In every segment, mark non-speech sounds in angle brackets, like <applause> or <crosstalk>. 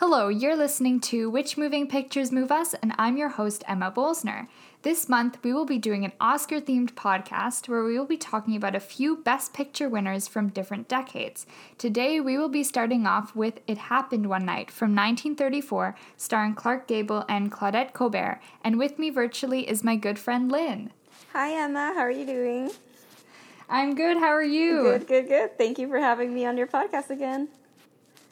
Hello, you're listening to Which Moving Pictures Move Us, and I'm your host, Emma Bolsner. This month, we will be doing an Oscar themed podcast where we will be talking about a few Best Picture winners from different decades. Today, we will be starting off with It Happened One Night from 1934, starring Clark Gable and Claudette Colbert. And with me virtually is my good friend Lynn. Hi, Emma. How are you doing? I'm good. How are you? Good, good, good. Thank you for having me on your podcast again.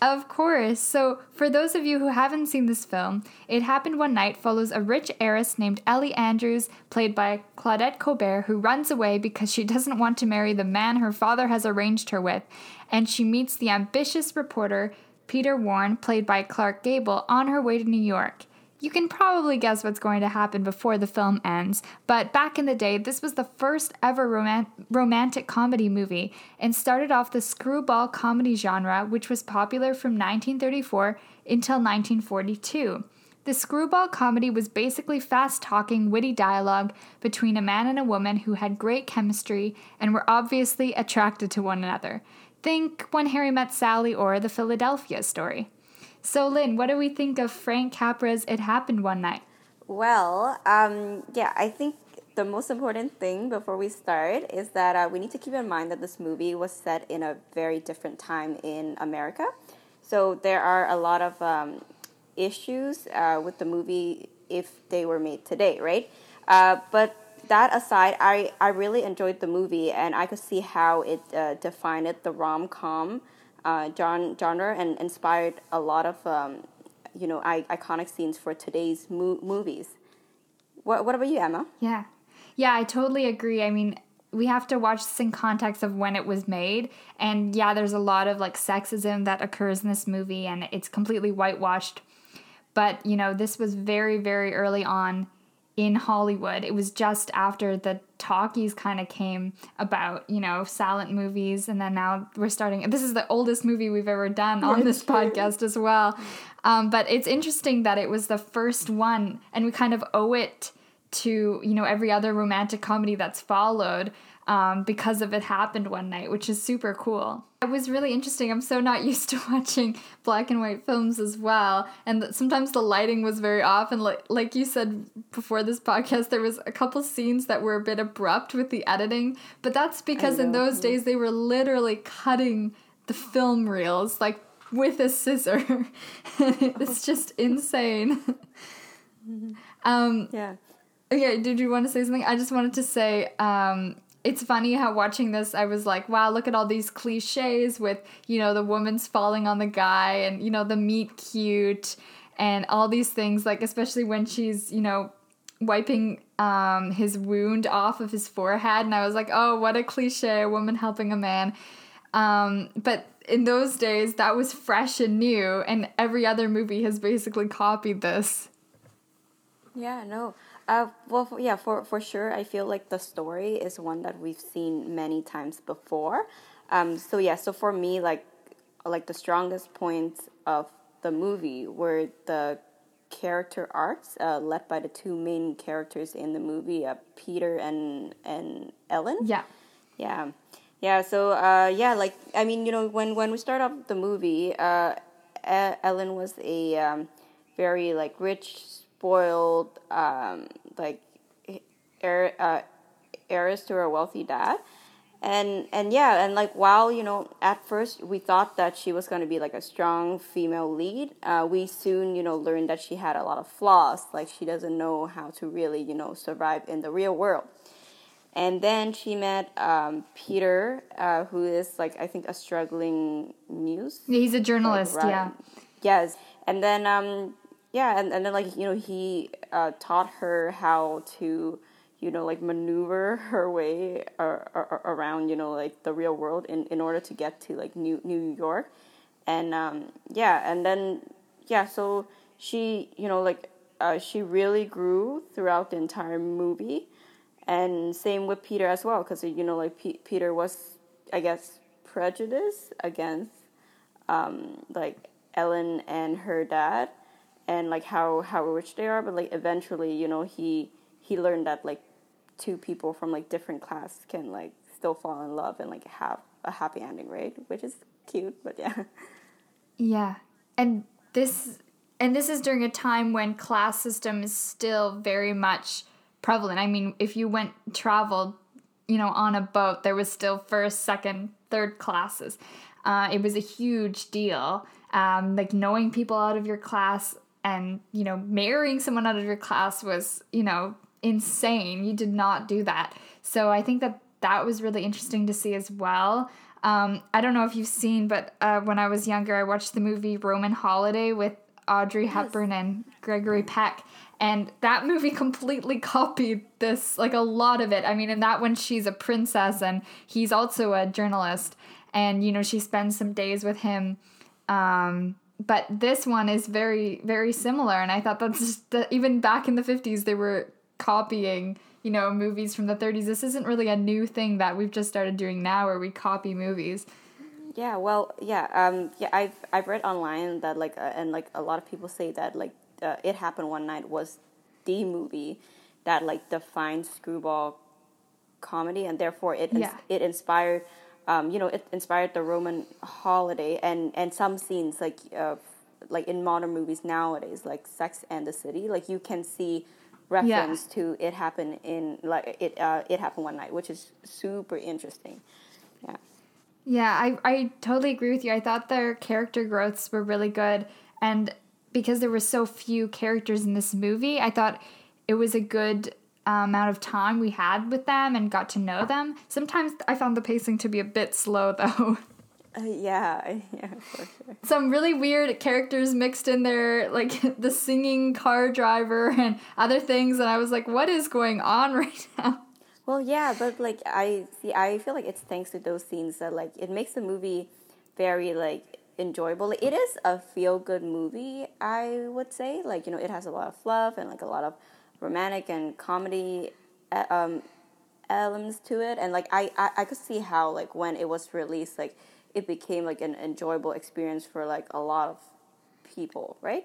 Of course. So, for those of you who haven't seen this film, It Happened One Night follows a rich heiress named Ellie Andrews, played by Claudette Colbert, who runs away because she <laughs> doesn't want to marry the man her father has arranged her with, and she meets the ambitious reporter Peter Warne, played by Clark Gable, on her way to New York. You can probably guess what's going to happen before the film ends, but back in the day, this was the first ever rom- romantic comedy movie and started off the screwball comedy genre, which was popular from 1934 until 1942. The screwball comedy was basically fast talking, witty dialogue between a man and a woman who had great chemistry and were obviously attracted to one another. Think When Harry Met Sally or The Philadelphia Story. So, Lynn, what do we think of Frank Capra's It Happened One Night? Well, um, yeah, I think the most important thing before we start is that uh, we need to keep in mind that this movie was set in a very different time in America. So, there are a lot of um, issues uh, with the movie if they were made today, right? Uh, but that aside, I, I really enjoyed the movie and I could see how it uh, defined the rom com uh, genre and inspired a lot of um, you know I- iconic scenes for today's mo- movies. What What about you, Emma? Yeah, yeah, I totally agree. I mean, we have to watch this in context of when it was made, and yeah, there's a lot of like sexism that occurs in this movie, and it's completely whitewashed. But you know, this was very very early on in Hollywood. It was just after the talkies kind of came about, you know, silent movies, and then now we're starting. This is the oldest movie we've ever done on this podcast as well. Um, but it's interesting that it was the first one, and we kind of owe it to you know every other romantic comedy that's followed um, because of it happened one night, which is super cool. It was really interesting. I'm so not <laughs> used to watching black and white films as well, and sometimes the lighting was very off. And like like you said before this podcast, there was a couple scenes that were a bit abrupt with the editing, but that's because in those days they were literally cutting the film reels like with a scissor. <laughs> it's just insane. <laughs> um, yeah. Okay, did you want to say something? I just wanted to say um, it's funny how watching this I was like, wow, look at all these cliches with, you know, the woman's falling on the guy and, you know, the meet cute and all these things, like especially when she's, you know, wiping um, his wound off of his forehead. And I was like, oh, what a cliche, a woman helping a man. Um, but in those days, that was fresh and new, and every other movie has basically copied this. Yeah, no. Uh, well, for, yeah, for, for sure, I feel like the story is one that we've seen many times before. Um, so yeah, so for me, like, like the strongest points of the movie were the character arcs uh, led by the two main characters in the movie, uh, Peter and and Ellen. Yeah. Yeah. Yeah, so uh, yeah, like I mean, you know, when when we start off the movie, uh, Ellen was a um, very like rich, spoiled, um, like heir, uh, heiress to her wealthy dad, and and yeah, and like while you know at first we thought that she was going to be like a strong female lead, uh, we soon you know learned that she had a lot of flaws. Like she doesn't know how to really you know survive in the real world. And then she met um, Peter, uh, who is like I think a struggling muse. He's a journalist. Like, right? Yeah. Yes, and then um, yeah, and, and then like you know he uh, taught her how to you know like maneuver <laughs> her way ar- ar- around you know like the real world in, in order to get to like New New York, and um, yeah, and then yeah, so she you know like uh, she really grew throughout the entire movie. And same with Peter as well, because you know, like P- Peter was, I guess, prejudiced against, um, like Ellen and her dad, and like how how rich they are. But like eventually, you know, he he learned that like two people from like different class can like still fall in love and like have a happy ending, right? Which is cute, but yeah. Yeah, and this and this is during a time when class system is still very much prevalent. I mean, if you went traveled, you know, on a boat, there was still first, second, third classes. Uh, it was a huge deal. Um, like knowing people out of your class and you know marrying someone out of your class was you know insane. You did not do that. So I think that that was really interesting to see as well. Um, I don't know if you've seen, but uh, when I was younger, I watched the movie Roman Holiday with Audrey Hepburn yes. and Gregory Peck. And that movie completely <laughs> copied this, like a lot of it. I mean, in that one, she's a princess and he's also a journalist. And, you know, she spends some days with him. Um, but this one is very, very similar. And I thought that's just, that even back in the 50s, they were copying, you know, movies from the 30s. This isn't really a new thing that we've just started doing now where we copy movies. Yeah, well, yeah, um, yeah. I've I've read online that like, uh, and like a lot of people say that like, uh, it happened one night was the movie that like defined screwball comedy, and therefore it yeah. it inspired, um, you know, it inspired the Roman holiday and and some scenes like uh, like in modern movies nowadays, like Sex and the City, like you can see reference yeah. to it happened in like it uh, it happened one night, which is super interesting. Yeah. Yeah, I, I totally agree with you. I thought their character growths were really good. And because there were so few characters in this movie, I thought it was a good amount of time we had with them and got to know them. Sometimes I found the pacing to be a bit slow, <laughs> though. Uh, yeah, <laughs> yeah, for sure. Some really weird characters mixed in there, like <laughs> the singing car driver and other things, and I was like, what is going on right now? Well, yeah, but like I see, I feel like it's thanks to those scenes that like it makes the movie very like enjoyable. It is a feel good movie, I would say. Like you know, it has a lot of fluff and like a lot of romantic and comedy um, elements to it, and like I, I I could see how like when it was released, like it became like an enjoyable experience for like a lot of people, right?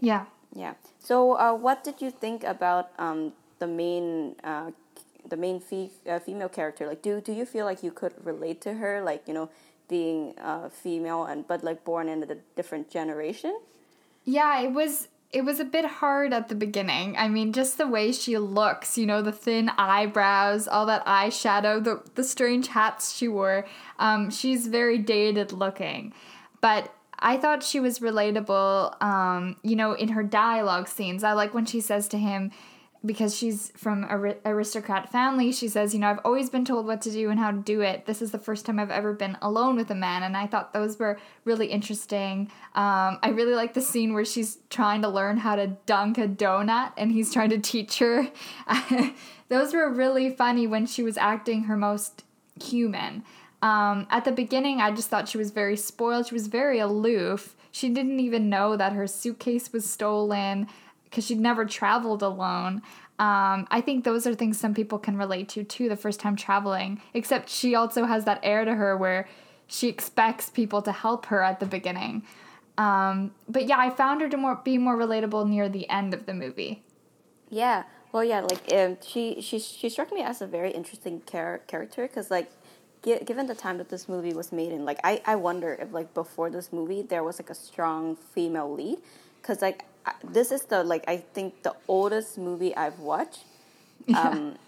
Yeah. Yeah. So, uh, what did you think about um, the main uh, the main fe- uh, female character like do do you feel like you could relate to her like you know being uh, female and but like born in a different generation yeah it was it was a bit hard at the beginning i mean just the way she looks you know the thin eyebrows all that eyeshadow the, the strange hats she wore um, she's very dated looking but I thought she was relatable, um, you know, in her dialogue scenes. I like when she says to him, because she's from a aristocrat family, she says, you know, I've always been told what to do and how to do it. This is the first time I've ever been alone with a man, and I thought those were really interesting. Um, I really like the scene where she's trying to learn how to dunk a donut, and he's trying to teach her. <laughs> those were really funny when she was acting her most human. Um, at the beginning, I just thought she was very spoiled. She was very aloof. She didn't even know that her suitcase was stolen because she'd never traveled alone. Um, I think those are things some people can relate to too, the first time traveling. Except she also has that air to her where she expects people to help her at the beginning. Um, but yeah, I found her to more be more relatable near the end of the movie. Yeah, well, yeah, like um, she she she struck me as a very interesting char- character because like given the time that this movie was made in, like I I wonder if like before this movie there was like a strong female lead because like this is the like I think the oldest movie I've watched. Yeah. <laughs> Um,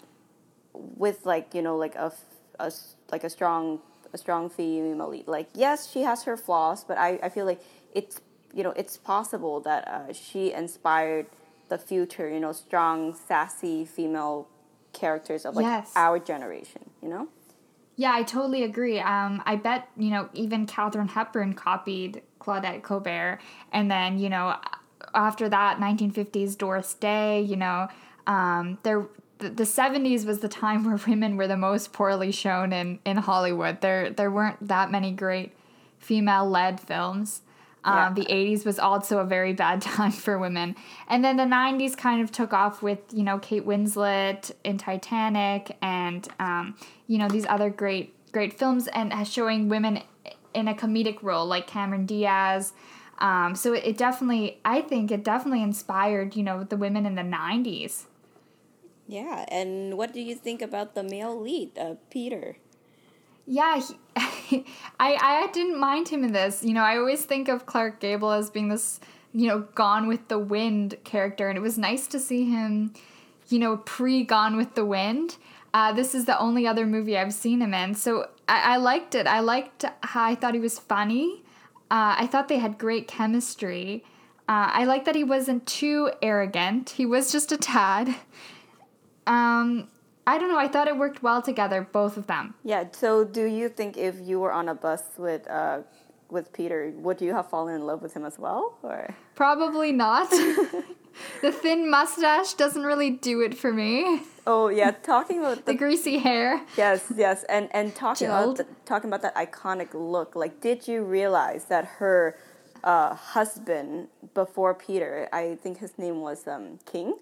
with like you know like a, a like a strong a strong female lead. Like yes, she has her flaws, but I, I feel like it's you know it's possible that uh, she inspired the future you know strong sassy female characters of like yes. our generation. You know. Yeah, I totally agree. Um, I bet you know even Katharine Hepburn copied Claudette Colbert, and then you know after that 1950s Doris Day, you know, um, there the, the 70s was the time <laughs> where women were the most poorly shown in, in Hollywood. There there weren't that many great female led films. Um, yeah. The 80s was also a very bad <laughs> time for women. And then the 90s kind of took off with, you know, Kate Winslet in Titanic and, um, you know, these other great, great films and showing women in a comedic role like Cameron Diaz, um, so it, it definitely, I think it definitely inspired, you know, the women in the 90s. Yeah, and what do you think about the male lead, uh, Peter? Yeah, he, <laughs> I I didn't mind him in this. You know, I always think of Clark Gable as being this you know, Gone with the Wind character, and it was nice to see him, you know, pre Gone with the Wind. Uh, this is the only other movie I've seen him in, so I, I liked it. I liked how I thought he was funny. Uh, I thought they had great chemistry. Uh, I like that he wasn't too arrogant. He was just a tad. Um, I don't know. I thought it worked well together, both of them. Yeah. So, do you think if you were on a bus with uh, with Peter, would you have fallen in love with him as well, or probably not? <laughs> the thin mustache doesn't really do it for me. Oh yeah, talking about the, the greasy hair. Yes, yes, and and talking Jilled. about the, talking about that iconic look. Like, did you realize that her uh, husband before Peter, I think his name was um, King.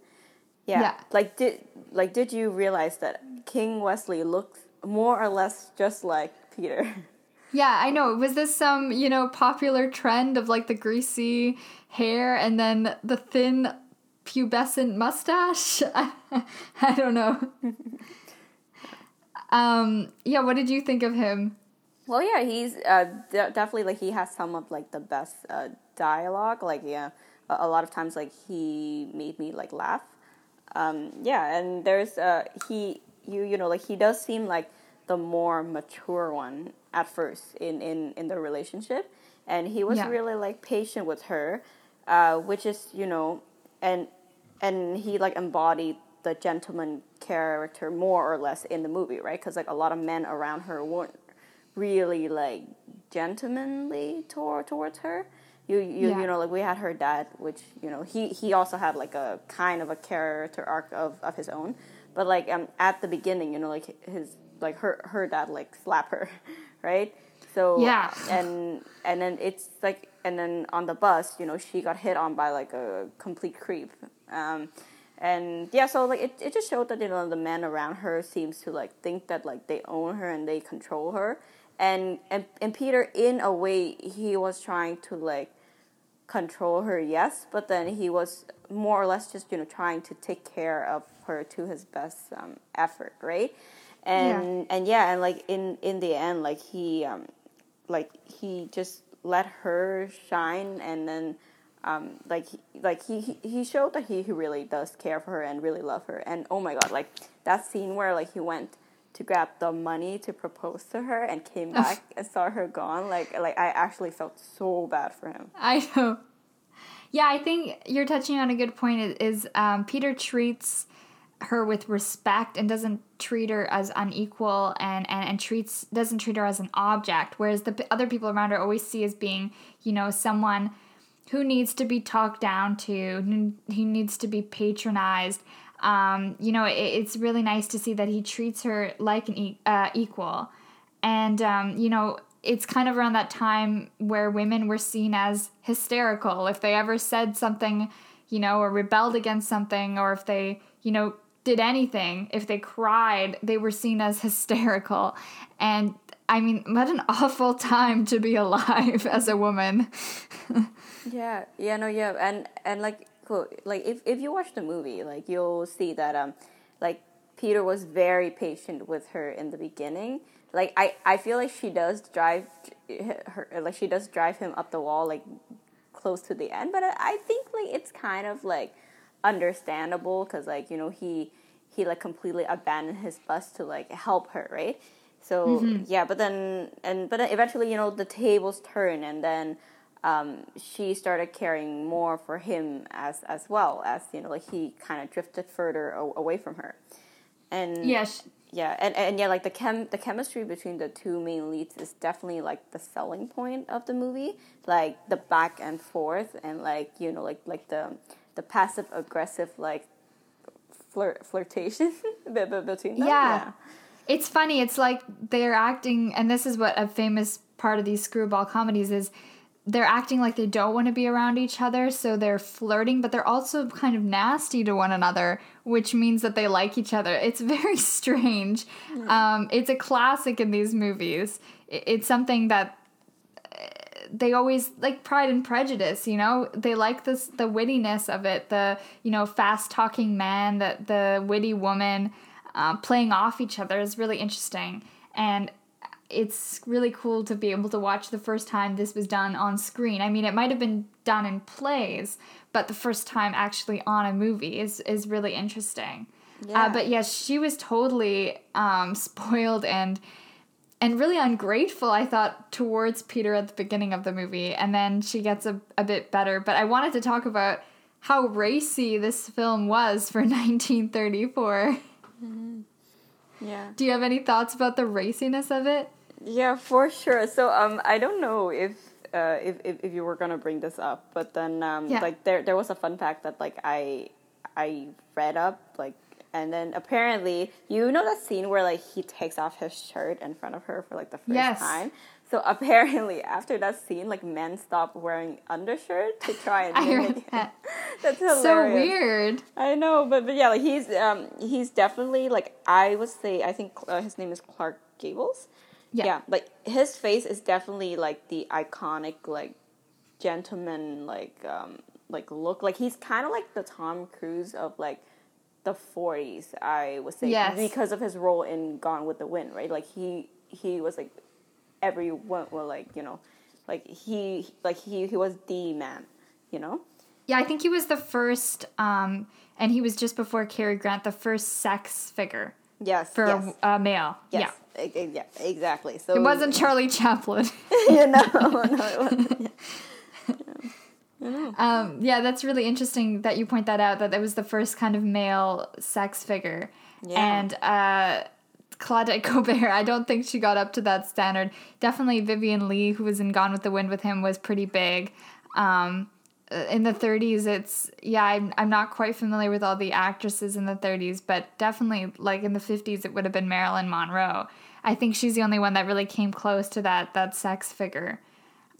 Yeah. yeah. Like did like did you realize that King Westley looks more or less just like Peter? Yeah, I know. Was this some, you know, popular trend of like the greasy hair and then the thin pubescent mustache? <laughs> I don't know. <laughs> um, yeah, what did you think of him? Well, yeah, he's uh, de- definitely like he has some of like the best uh, dialogue. Like, yeah, a-, a lot of times like he made me like laugh. Um, yeah, and there's uh, he you you know like he does seem like the more mature one at first in in in the relationship, and he was yeah. really like patient with her, uh, which is you know, and and he like embodied the gentleman character more or less in the movie, right? Because like a lot of men around her weren't really like gentlemanly toward towards her. You you yeah. you know like we had her dad, which you know he he also had like a kind of a character arc of, of his own, but like um at the beginning, you know like his like her her dad like slap her, <laughs> right? So yeah, and and then it's like and then on the bus, you know, she got hit on by like a complete creep. Um, and yeah, so like it, it just showed that you know the men around her seems to like think that like they own her and they control her, and and and Peter in a way he was trying to like control her, yes, but then he was more or less just you know trying to take care of her to his best um, effort, right? And yeah. and yeah, and like in in the end, like he um, like he just let her shine, and then um, like like he he showed that he, he really does care for her and really love her, and oh my god, like that scene where like he went to grab the money to propose to her and came back and saw her gone like like I actually felt so bad for him. <laughs> I know. Yeah, I think you're touching on a good point. Is um, Peter treats her with respect and doesn't treat her as unequal and, and, and treats doesn't treat her as an object whereas the other people around her always see as being you know someone who needs to be talked down to he needs to be patronized um, you know, it, it's really nice to see that he treats her like an e- uh, equal. And, um, you know, it's kind of around that time where women were seen as hysterical. If they ever said something, you know, or rebelled against something, or if they, you know, did anything, if they cried, they were seen as <laughs> hysterical. And I mean, what an <laughs> awful time to be alive as a woman. <laughs> yeah, yeah, no, yeah, and and like cool. Like if if you watch the movie, like you'll see that um, like Peter was very patient with her in the beginning. Like I I feel like she does drive her like she does drive him up the wall like close to the end, but I, I think like it's kind of like understandable because like you know he he like completely abandoned his bus to like help her right so mm-hmm. yeah but then and but then eventually you know the tables turn and then um, she started caring more for him as as well as you know like he kind of drifted further away from her and yes yeah and, and yeah like the chem the chemistry between the two main leads is definitely like the selling point of the movie like the back and forth and like you know like like the the passive aggressive like flirt flirtation <laughs> between them yeah. yeah it's funny it's like they're acting and this is what a famous part of these screwball comedies is they're acting like they don't want to be around each other, so they're flirting, but they're also kind of nasty to one another, which means that they like each other. It's <laughs> very strange. Mm. Um, it's a classic in these movies. It's something that they always like Pride and Prejudice. You know, they like this the wittiness of it, the you know fast talking man, the the witty woman, uh, playing off each other is really interesting and it's really cool to be able to watch the first time this was done on screen. I mean, it might have been done in plays, but the first time actually on a movie is is really interesting. Yeah. Uh, but yes, she was totally um, <laughs> spoiled and and really ungrateful. I thought towards Peter at the beginning of the movie, and then she gets a, a bit better. But I wanted to talk about how racy this film was for <laughs> 1934. Mm-hmm. Yeah. Do you have any thoughts about the raciness of it? Yeah, for sure. So um, I don't know if uh, if, if, if you were gonna bring this up, but then um, yeah. like there there was a fun fact that like I I read up like and then apparently you know that scene where like he takes off his shirt in front of her for like the first yes. time. So <laughs> apparently after that scene, like men stop wearing undershirt to try and <laughs> mimic that. <laughs> That's hilarious. So weird. I know, but but yeah, like he's um he's definitely like I would say I think uh, his name is Clark Gables. Yeah. yeah, like his face is definitely like the iconic like gentleman like um like look like he's kind of like the Tom Cruise of like the 40s I would say yes. because of his role in Gone with the Wind right like he he was like everyone were like you know like he like he he was the man you know yeah i think he was the first um and he was just before Cary Grant the first sex figure yes for yes. A, a, male yes. yeah yeah exactly so it wasn't charlie chaplin you <laughs> know no <laughs> it wasn't yeah. Um, yeah, that's really interesting that you point that out. That it was the first kind of male sex figure, yeah. and uh, Claudette <laughs> Colbert, I don't think she got up to that standard. Definitely Vivien Leigh, who was in Gone with the Wind with him, was pretty big. Um, in the 30s, it's, yeah, I'm, I'm not quite familiar with all the actresses in the 30s, but definitely, like in the 50s, it would have been Marilyn Monroe. I think she's the only one that really came close to that that sex figure.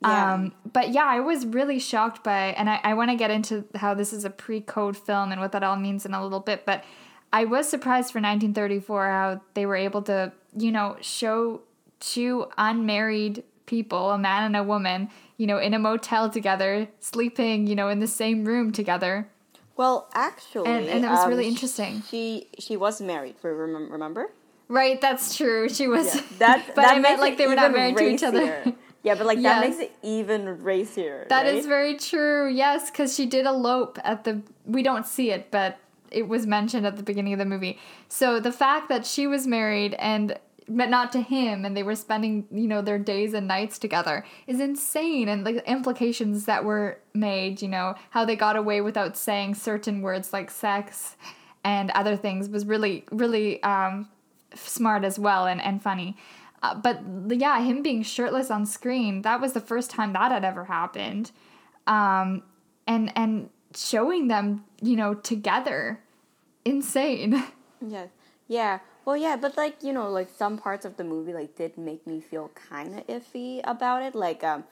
Yeah. Um, but yeah, I was really shocked by, and I, I want to get into how this is a pre-code film and what that all means in a little bit, but I was surprised for 1934 how they were able to, you know, show two unmarried people, a man and a woman, you know, in a motel together, sleeping, you know, in the same room together. Well, actually, and, and it was um, really interesting. She she was married. Remember? Right, that's true. She was. Yeah, that, <laughs> but that I meant like they were not married racier. to each other. Yeah, but like yes. that makes it even racier. That right? is very true. Yes, because she did elope at the. We don't see it, but it was mentioned at the beginning of the movie. So the fact that she was married and but not to him and they were spending you know their days and nights together is insane and the implications that were made you know how they got away without saying certain words like sex and other things was really really um, smart as well and, and funny uh, but yeah him being shirtless on screen that was the first time that had ever happened um, and and showing them you know together insane. <laughs> Yeah. Yeah. Well, yeah, but like you know, like some parts of the movie like did make me feel kind of iffy about it. Like, um,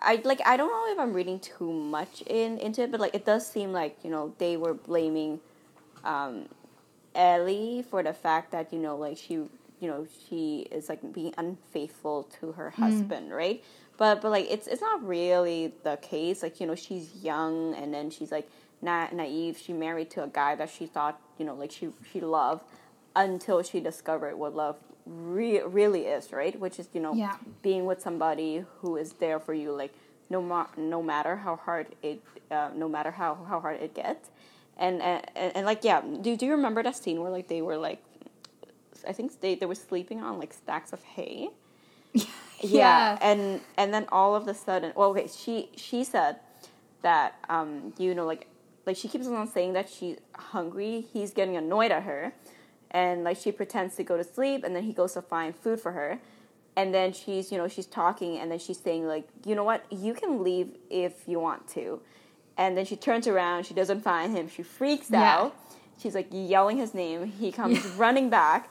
I like I don't know if I'm reading too much in into it, but like it does seem like you know they were blaming, um, Ellie for the fact that you know like she you know she is like being unfaithful to her hmm. husband, mm. right? But but like it's it's not really the case. Like you know she's young and then she's like na- naive. She married to a guy that she thought, you know, like she she loved until she discovered what love re- really is, right? Which is, you know, yeah. being with somebody who is there for you, like no ma- no matter how hard it, uh, no matter how how hard it gets, and and, and, and like yeah, do do you remember that scene where like they were like, I think they they were sleeping on like stacks of hay. <laughs> yeah. yeah, and and then all of a sudden, well, okay, she she said that um you know like like she keeps on saying that she's hungry. He's getting annoyed at her, and like she pretends to go to sleep, and then he goes to find food for her, and then she's you know she's talking, and then she's saying like you know what you can leave if you want to, and then she turns around, she doesn't find him, she freaks yeah. out. She's like yelling his name. He comes <laughs> running back,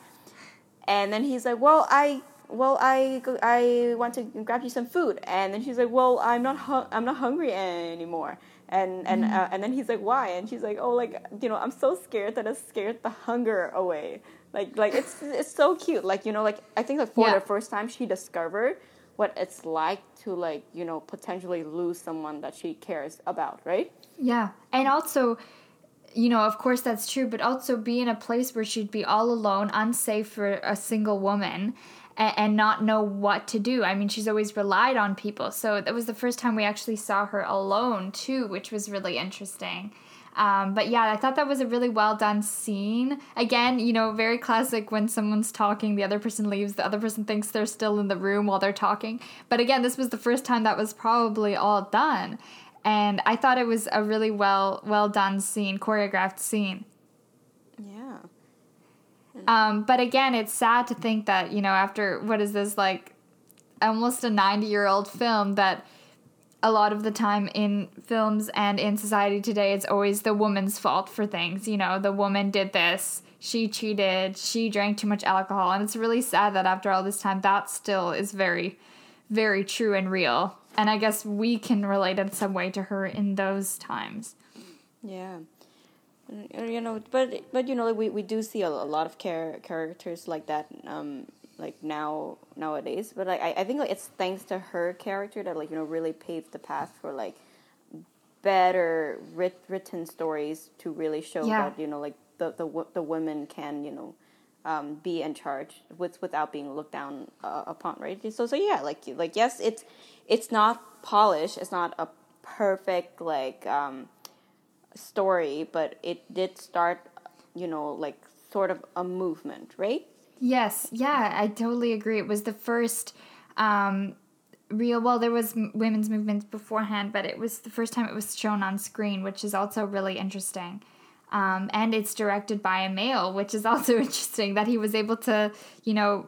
and then he's like, "Well, I well, I, I want to grab you some food. And then she's like, well, I'm not, hu- I'm not hungry anymore and and mm-hmm. uh, and then he's like why and she's like oh like you know i'm so scared that i scared the hunger away like like it's it's so cute like you know like i think like for yeah. the first time she discovered what it's like to like you know potentially lose someone that she cares about right yeah and also you know of course that's true but also be in a place where she'd be all alone unsafe for a single woman and, not know what to do. I mean, she's always relied on people. So that was the first time we actually saw her alone, too, which was really interesting. Um, but yeah, I thought that was a really well done scene. Again, you know, very classic when someone's talking, the other person leaves, the other person thinks they're still in the room while they're talking. But again, this was the first time that was probably all done. And I thought it was a really well well done scene, choreographed scene. Yeah. Um, but again, it's sad to think that, you know, after what is this like almost a 90 year old film that a lot of the time in films and in society today, it's always the woman's fault for things. You know, the woman did this, she cheated, she drank too much alcohol. And it's really sad that after all this time, that still is very, very true and real. And I guess we can relate in some way to her in those times. Yeah. You know, but but you know, we, we do see a, a lot of char- characters like that um, like now nowadays. But like I, I think like it's thanks to her character that like you know really paved the path for like better writ- written stories to really show Yeah. that you know like the the the women can you know um, be in charge with without being looked down uh, upon right so so yeah like like yes it's it's not polished it's not a perfect like um, story but it did start you know like sort of a movement right Yes, yeah, I totally agree. It was the first um, real. Well, there was women's movements beforehand, but it was the first time it was shown on screen, which is also really interesting. Um, and it's directed by a male, which is <laughs> also interesting that he was able to, you know,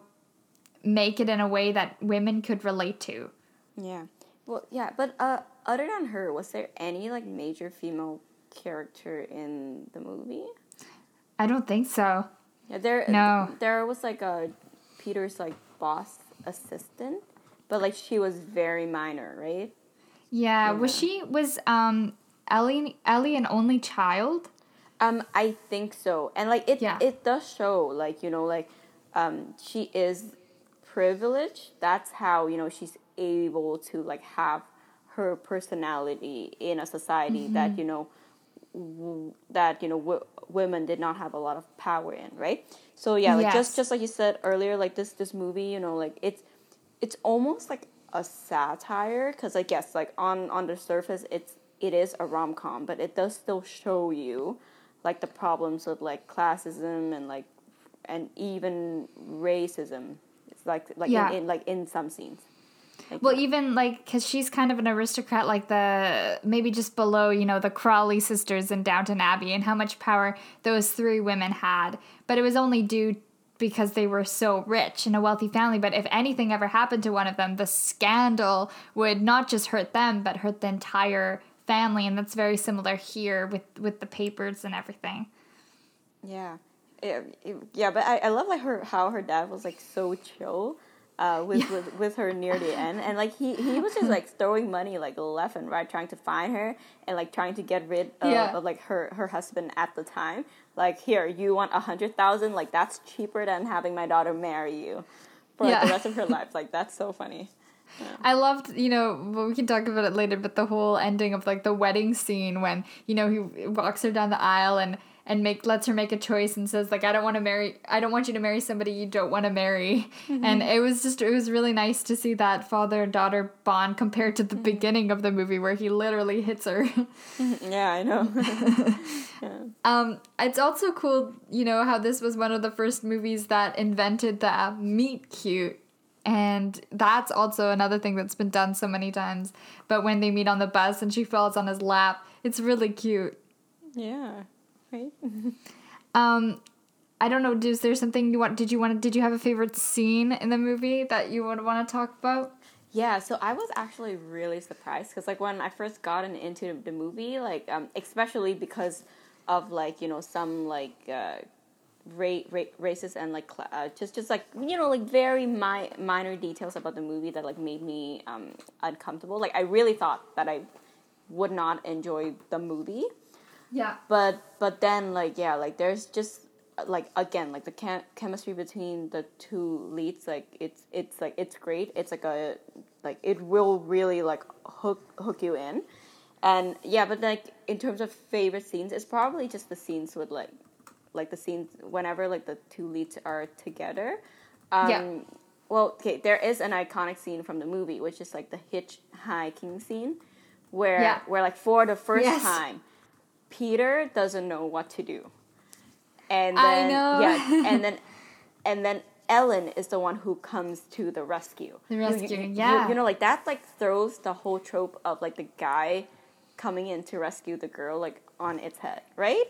make it in a way that women could relate to. Yeah. Well, yeah, but uh, other than her, was there any like major female character in the movie? I don't think so. Yeah, there. No. There was like a Peter's like boss assistant, but like she was very minor, right? Yeah, was she was um Ellie Ellie an only child? Um, I think so, and like it, Yeah. it does show like you know like, um, she is privileged. That's how you know she's able to like have her personality in a society Mm-hmm. that you know w- that you know w- women did not have a lot of power in, right? So yeah, like Yes. just just like you said earlier, like this this movie, you know, like it's it's almost like a satire because i guess like on on the surface, it's it is a rom com, but it does still show you like the problems of like classism and like and even racism. It's like like Yeah. in, in like in some scenes. Like, Well, even like, because she's kind of an aristocrat, like the maybe just below, you know, the Crawley sisters in Downton Abbey, and how much power those three women had. But it was only due because they were so rich and a wealthy family. But if anything ever happened to one of them, the scandal would not just hurt them, but hurt the entire family. And that's very similar here with with the papers and everything. Yeah, It- it- yeah, but I, I love like her how her dad was like so chill. Uh, with, with with her near the end, and like he he was just like throwing money like left and right, trying to find her and like trying to get rid of, Yeah. of like her her husband at the time. Like here, you want a hundred thousand? Like that's cheaper than having my daughter marry you for like, Yeah. the rest of her <laughs> life. Like that's so funny. I loved, you know, well, we can talk about it later, but the whole ending of like the wedding scene when, you know, he walks her down the aisle and and make lets her make a choice and says like I don't want to marry I don't want you to marry somebody you don't want to marry. Mm-hmm. And it was just it was really nice to see that father and daughter bond compared to the mm-hmm. beginning of the movie where he literally hits her. Mm-hmm. Yeah, I know. <laughs> Um, it's also cool, you know, how this was one of the first movies that invented the meet cute. And that's also another thing that's been done so many times. But when they meet on the bus and she falls on his lap, it's really cute. yeah, right. Um, I don't know. Is there something you want? Did you want? Did you have a favorite scene in the movie that you would want to talk about? Yeah, so I was actually really surprised because like when I first gotten into the movie, like um, especially because of like you know some like uh, ra- ra- racist and like cla uh, just just like you know like very mi- minor details about the movie that like made me um, uncomfortable. Like I really thought that I would not enjoy the movie Yeah. but but then like yeah like there's just like again like the chem- chemistry between the two leads like it's it's like it's great it's like a like it will really like hook hook you in and yeah but like in terms of favorite scenes it's probably just the scenes with like like the scenes whenever like the two leads are together um Yeah. well, okay, there is an iconic scene from the movie, which is like the hitchhiking scene, where Yeah. where like for the first Yes. time, Peter doesn't know what to do, and I then know. yeah, <laughs> and then and then Ellen is the one who comes to the rescue. The You- you- rescue, you- yeah. you know, like that like throws the whole trope of like the guy coming in to rescue the girl like on its head, right?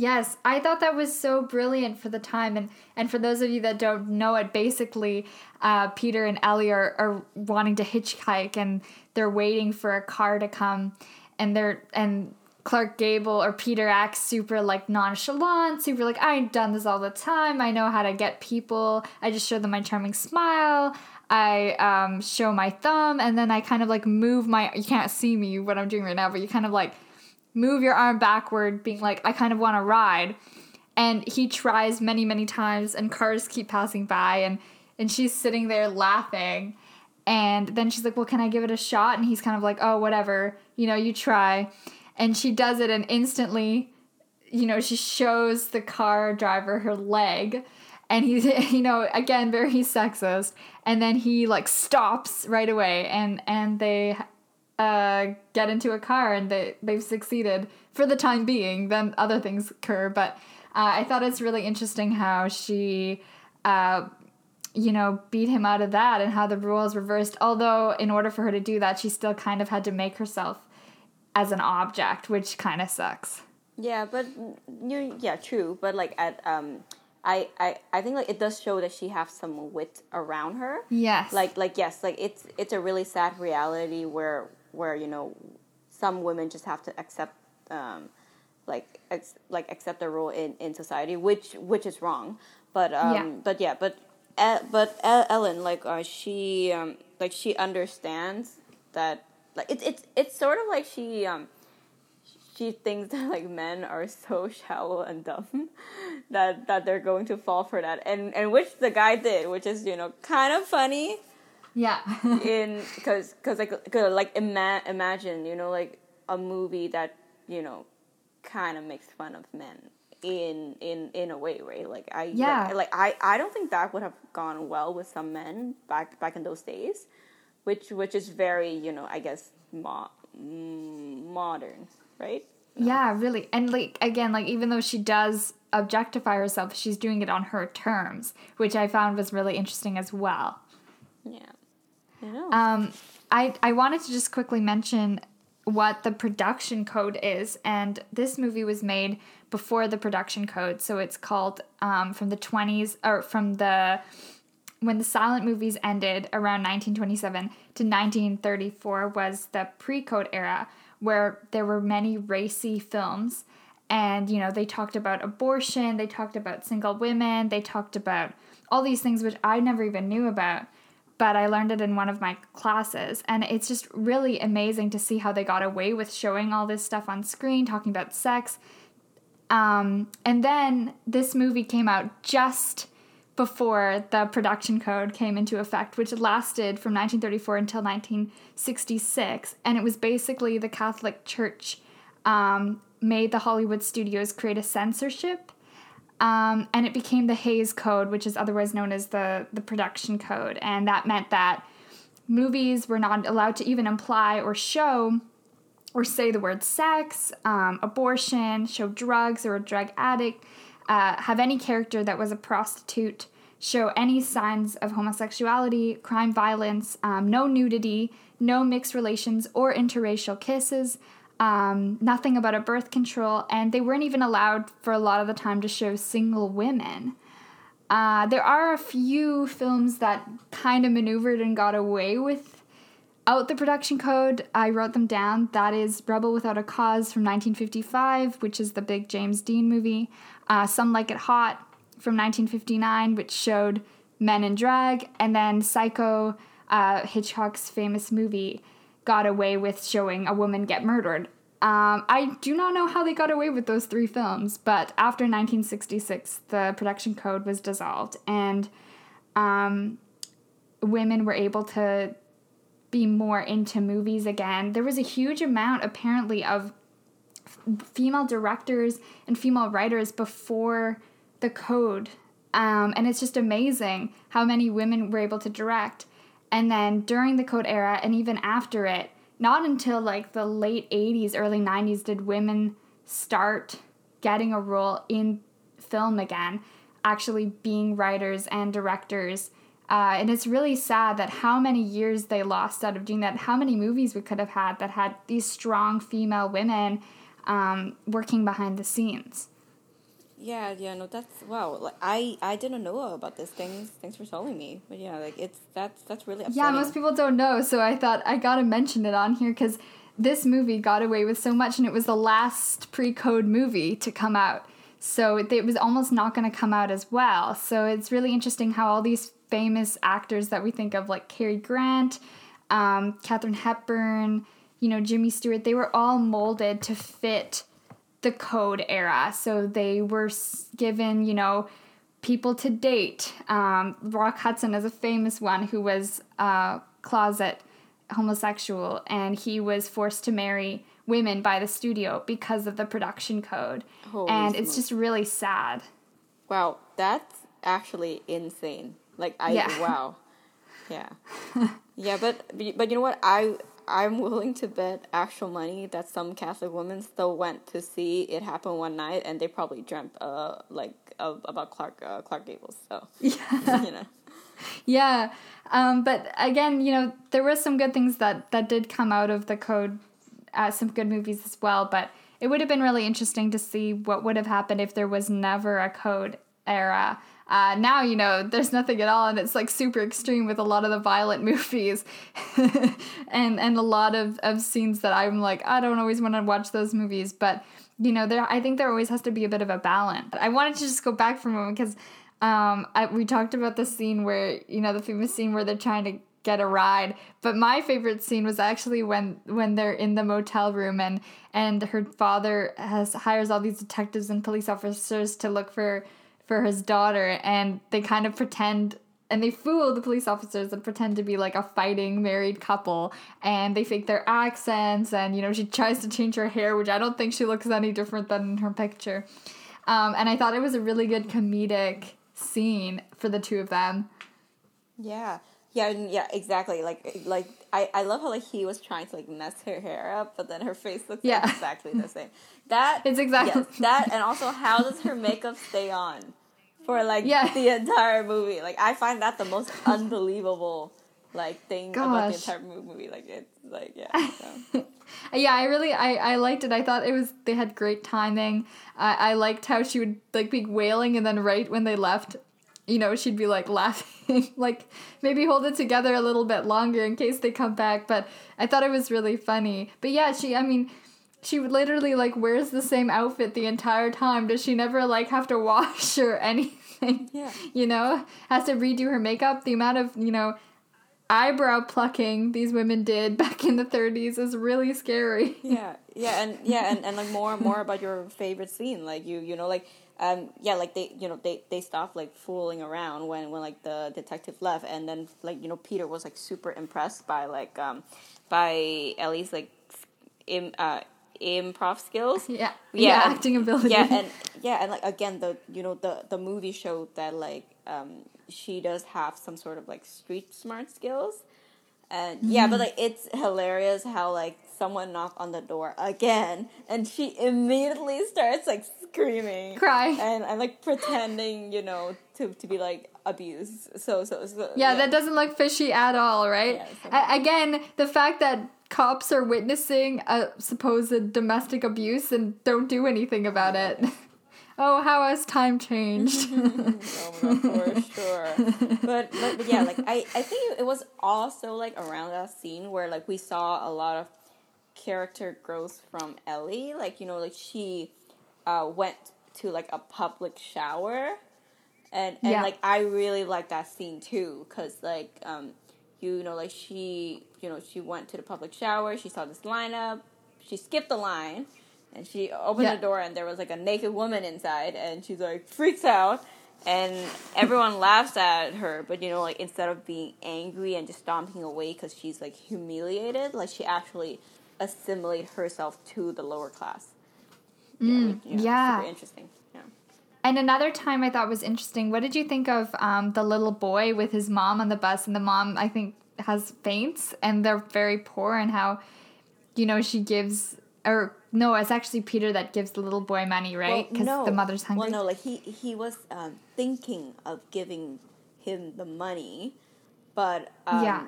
Yes, I thought that was so brilliant for the time, and and for those of you that don't know it, basically, uh, Peter and Ellie are, are wanting to hitchhike, and they're waiting for a car to come, and they're and Clark Gable or Peter acts super like nonchalant, super like I've done this all the time. I know how to get people. I just show them my charming smile. I um, show my thumb, and then I kind of like move my. You can't see me what I'm doing right now, but you kind of like move your arm backward, being like, I kind of want to ride. And he tries many, many times, and cars keep passing by, and, and she's sitting there laughing. And then she's like, Well, can I give it a shot? And he's kind of like, Oh, whatever, you know, you try. And she does it, and instantly, you know, she shows the car driver her leg. And he's, <laughs> you know, again, very sexist. And then he like stops right away, and and they uh, get into a car and they, they've succeeded for the time being. Then other things occur. But uh, I thought it's really interesting how she, uh, you know, beat him out of that and how the rules reversed. Although, in order for her to do that, she still kind of had to make herself as an object, which kind of sucks. Yeah, but you yeah, true. But like at um, I I I think like it does show that she has some wit around her. Yes. Like like yes, like it's it's a really sad reality where where you know some women just have to accept um, like ex- like accept their role in, in society, which which is wrong. But um, Yeah. but yeah, but uh, but Ellen like uh, she um, like she understands that like it's it's it's sort of like she um she thinks that like men are so <laughs> shallow and dumb <laughs> that that they're going to fall for that and and which the guy did which is you know kind of funny yeah. <laughs> in because because like cause, like ima- imagine you know like a movie that you know kind of makes fun of men in in in a way right like i Yeah. like, like i i don't think that would have gone well with some men back back in those days which which is very you know i guess mo- mm, modern right Yeah, really. And like again, like even though she does objectify herself, she's doing it on her terms, which I found was really interesting as well. yeah know Um, I I wanted to just quickly mention what the production code is, and this movie was made before the production code, so it's called um, from the twenties or from the when the silent movies ended around 1927 to 1934 was the pre-code era where there were many racy films and you know they talked about abortion they talked about single women they talked about all these things which i never even knew about but i learned it in one of my classes and it's just really amazing to see how they got away with showing all this stuff on screen talking about sex um, and then this movie came out just before the production code came into effect, which lasted from 1934 until 1966. And it was basically the Catholic Church um, made the Hollywood studios create a censorship. Um, and it became the Hays Code, which is otherwise known as the, the production code. And that meant that movies were not allowed to even imply or show or say the word sex, um, abortion, show drugs or a drug addict, uh, have any character that was a prostitute, show any signs of homosexuality, crime, violence, um, no nudity, no mixed relations or interracial kisses, um, nothing about a birth control, and they weren't even allowed for a lot of the time to show single women. Uh, there are a few films that kind of maneuvered and got away with out the production code. I wrote them down. That is Rebel Without a Cause from 1955, which is the big James Dean movie. Uh, Some Like It Hot from 1959, which showed men in drag. And then Psycho, uh, Hitchcock's famous movie, got away with showing a woman get murdered. Um, I do not know how they got away with those three films, but after 1966, the production code was dissolved and um, women were able to be more into movies again. There was a huge amount, apparently, of f- female directors and female writers before the code Um, and it's just amazing how many women were able to direct. And then during the Code era and even after it, not until like the late 80s, early 90s did women start getting a role in film again, actually being writers and directors. Uh, and it's really sad that how many years they lost out of doing that, how many movies we could have had that had these strong female women um, working behind the scenes. Yeah, yeah, no, that's wow. Like I, I didn't know about this. Thanks, thanks for telling me. But yeah, like it's that's that's really upsetting. Yeah, most people don't know, so I thought I gotta mention it on here because this movie got away with so much, and it was the last pre-code movie to come out, so it was almost not going to come out as well. So it's really interesting how all these famous actors that we think of, like Cary Grant, um, Katharine Hepburn, you know, Jimmy Stewart, they were all molded to fit the code era. So they were given, you know, people to date. Um, Rock Hudson is a famous one who was a closet homosexual and he was forced to marry women by the studio because of the production code. Holy and it's just really sad. Wow, that's actually insane. Like I yeah. <laughs> wow. Yeah. yeah, but but you know what? I I'm willing to bet actual money that some Catholic women still went to see it happen one night, and they probably dreamt uh like of, about Clark uh, Clark Gables. So <laughs> yeah, you know. Yeah, um, but again, you know, there were some good things that that did come out of the code, uh, some good movies as well. But it would have been really interesting to see what would have happened if there was never a code era. Uh, now you know there's nothing at all, and it's like super extreme with a lot of the violent <laughs> movies, and and a lot of, of scenes that I'm like I don't always want to watch those movies, but you know there I think there always has to be a bit of a balance. I wanted to just go back for a moment because um, I, we talked about the scene where you know the famous scene where they're trying to get a ride. But my favorite scene was actually when when they're in the motel room and and her father has hires all these detectives and police officers to look for for his daughter and they kind of pretend and they fool the police officers and pretend to be like a fighting married couple and they fake their accents and you know she tries to change her hair which i don't think she looks any different than in her picture. Um, and i thought it was a really good comedic scene for the two of them. Yeah. Yeah yeah exactly. Like like I, I love how like he was trying to like mess her hair up but then her face looks yeah. exactly the same. That <laughs> it's exactly yes, that and also how does her makeup stay on for like yeah. the entire movie. Like I find that the most <laughs> unbelievable like thing Gosh. about the entire movie. Like it's like yeah. <laughs> So. yeah, I really I, I liked it. I thought it was they had great timing. I, I liked how she would like be wailing and then right when they left, you know, she'd be like <laughs> laughing. like maybe hold it together a little bit longer in case they come back. But I thought it was really funny. But yeah, she I mean she literally like wears the same outfit the entire time. Does she never like have to wash or anything? <laughs> Yeah. You know, has to redo her makeup. The amount of you know eyebrow plucking these women did <laughs> back in the 30s is really scary. <laughs> Yeah, yeah, and yeah, and, and like more and more about your favorite scene, like you you know like um yeah like they you know they they stopped like fooling around when when like the detective left, and then like you know Peter was like super impressed by like um by Ellie's like im uh improv skills. Yeah. Yeah, yeah acting ability. Yeah, and yeah, and like again the you know the the movie showed that like um she does have some sort of like street smart skills. And yeah, but mm-hmm. like it's hilarious how like someone knocked on the door again and she immediately starts like screaming. Cry. And and like pretending, you know, to to be like abused. So so so Yeah, yeah. that doesn't look fishy at all, right? Yeah, so. again, the fact that cops are witnessing a supposed domestic abuse and don't do anything about it. <laughs> oh, how has time changed? <laughs> no, for sure. <laughs> But, but, but yeah, like I, I think it was also like around that scene where like we saw a lot of character growth from Ellie. Like, you know, like she uh, went to like a public shower. And, and yeah. like I really like that scene too, cause like um, you know, like she, you know, she went to the public shower, she saw this lineup, she skipped the line, and she opened yeah. the door, and there was like a naked woman inside, and she's like freaks out, and everyone <laughs> laughs at her, but you know, like instead of being angry and just stomping away because she's like humiliated, like she actually assimilate herself to the lower class. Mm, yeah, Super interesting. Yeah. And another time I thought was interesting. What did you think of um, the little boy with his mom on the bus, and the mom I think has faints, and they're very poor, and how, you know, she gives or no, it's actually Peter that gives the little boy money, right? Because well, no. the mother's hungry. Well, no, like he he was um, thinking of giving him the money, but um, Yeah.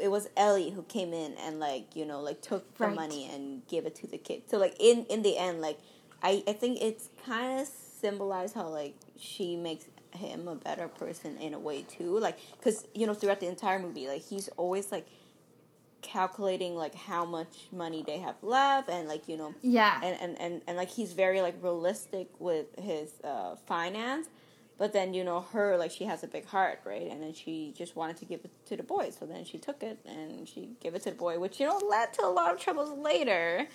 it was Ellie who came in and like you know like took the Right. money and gave it to the kid. So like in in the end, like I I think it's kind of symbolized how like she makes him a better person in a way too. Like because you know throughout the entire movie, like he's always like calculating like how much money they have left and like you know yeah. and, and, and, and like he's very like realistic with his uh, finance but then you know her like she has a big heart right and then she just wanted to give it to the boy so then she took it and she gave it to the boy which you know led to a lot of troubles later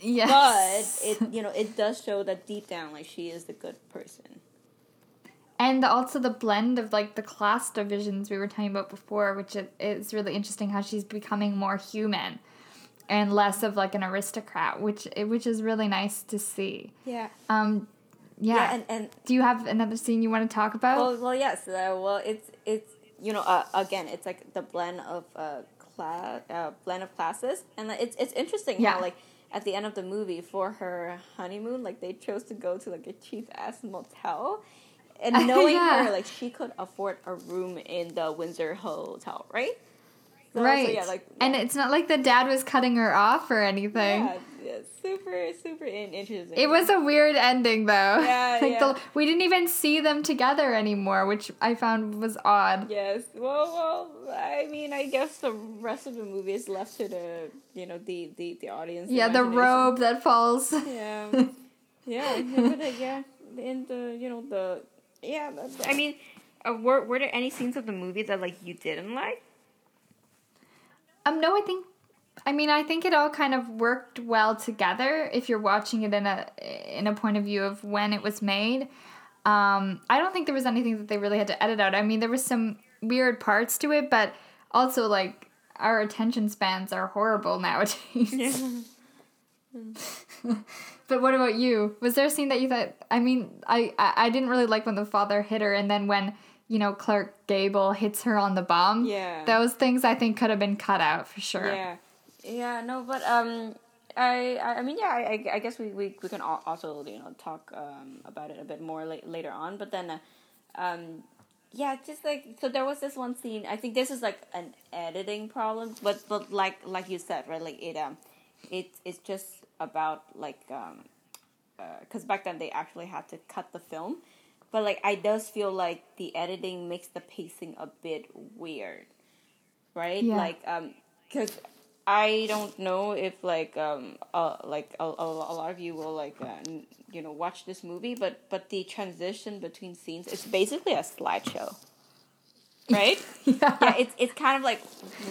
yes. but it you know it does show that deep down like she is the good person and also the blend of like the class divisions we were talking about before, which it, it's really interesting how she's becoming more human and less of like an aristocrat, which which is really nice to see. yeah Um, yeah. and, and Do you have another scene you want to talk about? Well, well, yes. Uh, well, it's it's you know uh, again, it's like the blend of uh, class, uh, blend of classes, and it's it's interesting Yeah. how like at the end of the movie for her honeymoon, like they chose to go to like a cheap ass motel, and <laughs> knowing Yeah. her, like she could afford a room in the Windsor Hotel, right? So- so, right. yeah, like and it's not like the dad was cutting her off or anything. yeah, yeah, super super interesting. It was a weird ending, though. Yeah, <laughs> like yeah. The, we didn't even see them together anymore, which I found was odd. Yes. Well, well. I mean, I guess the rest of the movie is left to the you know the the the audience. Yeah, the robe that falls. Yeah. <laughs> yeah. yeah, but, uh, yeah. In the you know the yeah. that's- I mean, uh, were were there any scenes of the movie that like you didn't like? Um, no, I think. I mean, I think it all kind of worked well together if you're watching it in a in a point of view of when it was made. Um, I don't think there was anything that they really had to edit out. I mean, there was some weird parts to it, but also like our attention spans are horrible <laughs> nowadays. <laughs> But what about you? Was there a scene that you thought? I mean, I, I I didn't really like when the father hit her, and then when you know Clark Gable hits her on the bum. Yeah. Those things I think could have been cut out for sure. Yeah, yeah, no, but um, I, I, I mean, yeah, I, I guess we, we, we can also you know talk um about it a bit more la- later on, but then, uh, um, yeah, just like so there was this one scene. I think this is like an editing problem, but but like like you said, right? Like it um, it it's just about like um, because back then they actually had to cut the film. But like I does feel like the editing makes the pacing a bit weird, right? Yeah. Like um, because I don't know if like um uh like a, a, a lot of you will like uh, n- you know watch this movie, but but the transition between scenes it's basically a slideshow, right? <laughs> Yeah. yeah, it's it's kind of like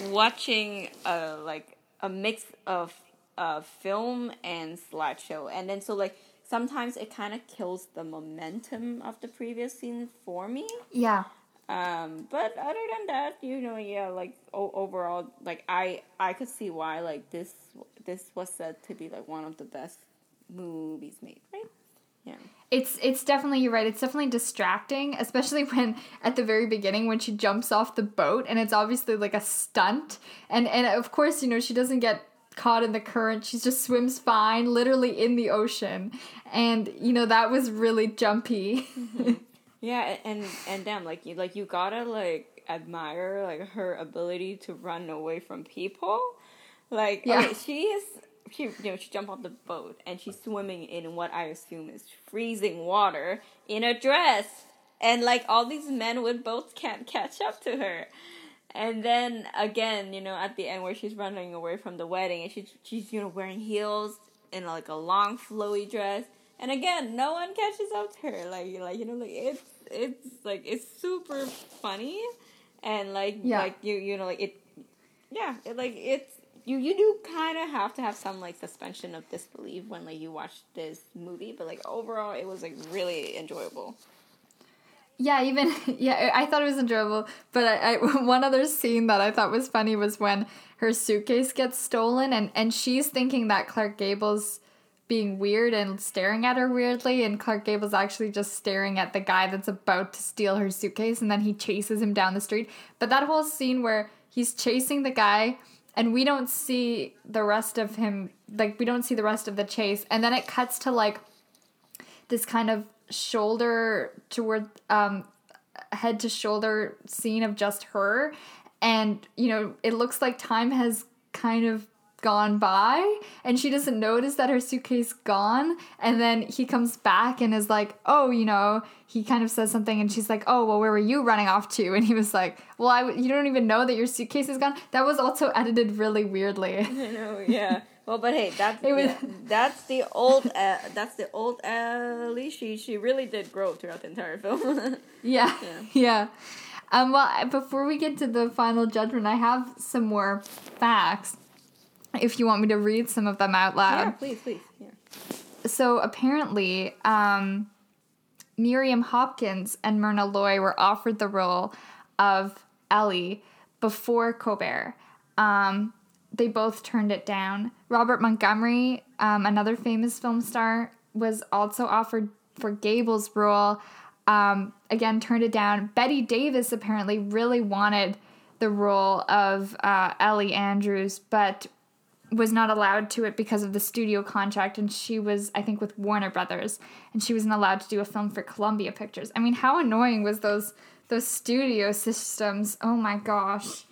watching uh like a mix of uh film and slideshow, and then so like sometimes it kind of kills the momentum of the previous scene for me. Yeah. Um, but other than that, you know, yeah, like o- overall, like I I could see why like this this was said to be like one of the best movies made, right? Yeah. It's it's definitely you're right. It's definitely distracting, especially <laughs> when at the very beginning when she jumps off the boat and it's obviously like a stunt. And and of course, you know, she doesn't get caught in the current. She just swims fine, literally in the ocean. And you know, that was really jumpy. Mm-hmm. Yeah, and and damn, like you like you gotta like admire like her ability to run away from people. Like Yeah. okay, she is she you know she jumped off the boat and she's swimming in what I assume is freezing water in a dress, and like all these men with boats can't catch up to her. And then again, you know, at the end where she's running away from the wedding and she's she's you know wearing heels and like a long flowy dress. And again, no one catches up to her. Like like you know, like it's it's like it's super funny and like Yeah. like you you know like it yeah, it, like it's you you do kind of have to have some like suspension of disbelief when like you watch this movie, but like overall it was like really enjoyable. Yeah, even <laughs> yeah, I thought it was enjoyable. But I, I <laughs> one other scene that I thought was funny was when her suitcase gets stolen and and she's thinking that Clark Gable's being weird and staring at her weirdly, and Clark Gable's actually just staring at the guy that's about to steal her suitcase, and then he chases him down the street. But that whole scene where he's chasing the guy, and we don't see the rest of him, like, we don't see the rest of the chase, and then it cuts to like this kind of shoulder toward, um, head to shoulder scene of just her, and you know, it looks like time has kind of gone by and she doesn't notice that her suitcase gone. And then he comes back and is like oh you know he kind of says something and she's like oh well where were you running off to? And he was like well I w- you don't even know that your suitcase is gone. That was also edited really weirdly. I know yeah well but hey that's it was, yeah, that's the old uh, that's the old Ellie she she really did grow throughout the entire film <laughs> yeah yeah, yeah. Um, well, before we get to the final judgment, I have some more facts if you want me to read some of them out loud. Yeah, please, please. Yeah. So apparently, um, Miriam Hopkins and Myrna Loy were offered the role of Ellie before Colbert. Um, they both turned it down. Robert Montgomery, um, another famous film star, was also offered for Gable's role. Um, again, turned it down. Bette Davis apparently really wanted the role of uh, Ellie Andrews, but was not allowed to it because of the studio contract and she was i think with warner brothers and she wasn't allowed to do a film for columbia pictures i mean how annoying was those those studio systems oh my gosh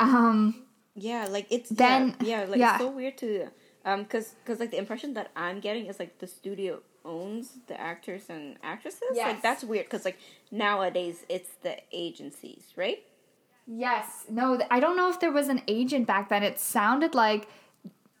um yeah like it's then yeah, yeah like yeah. it's so weird to um because because like the impression that i'm getting is like the studio owns the actors and actresses yes. like that's weird because like nowadays it's the agencies right Yes. No, I don't know if there was an agent back then. It sounded like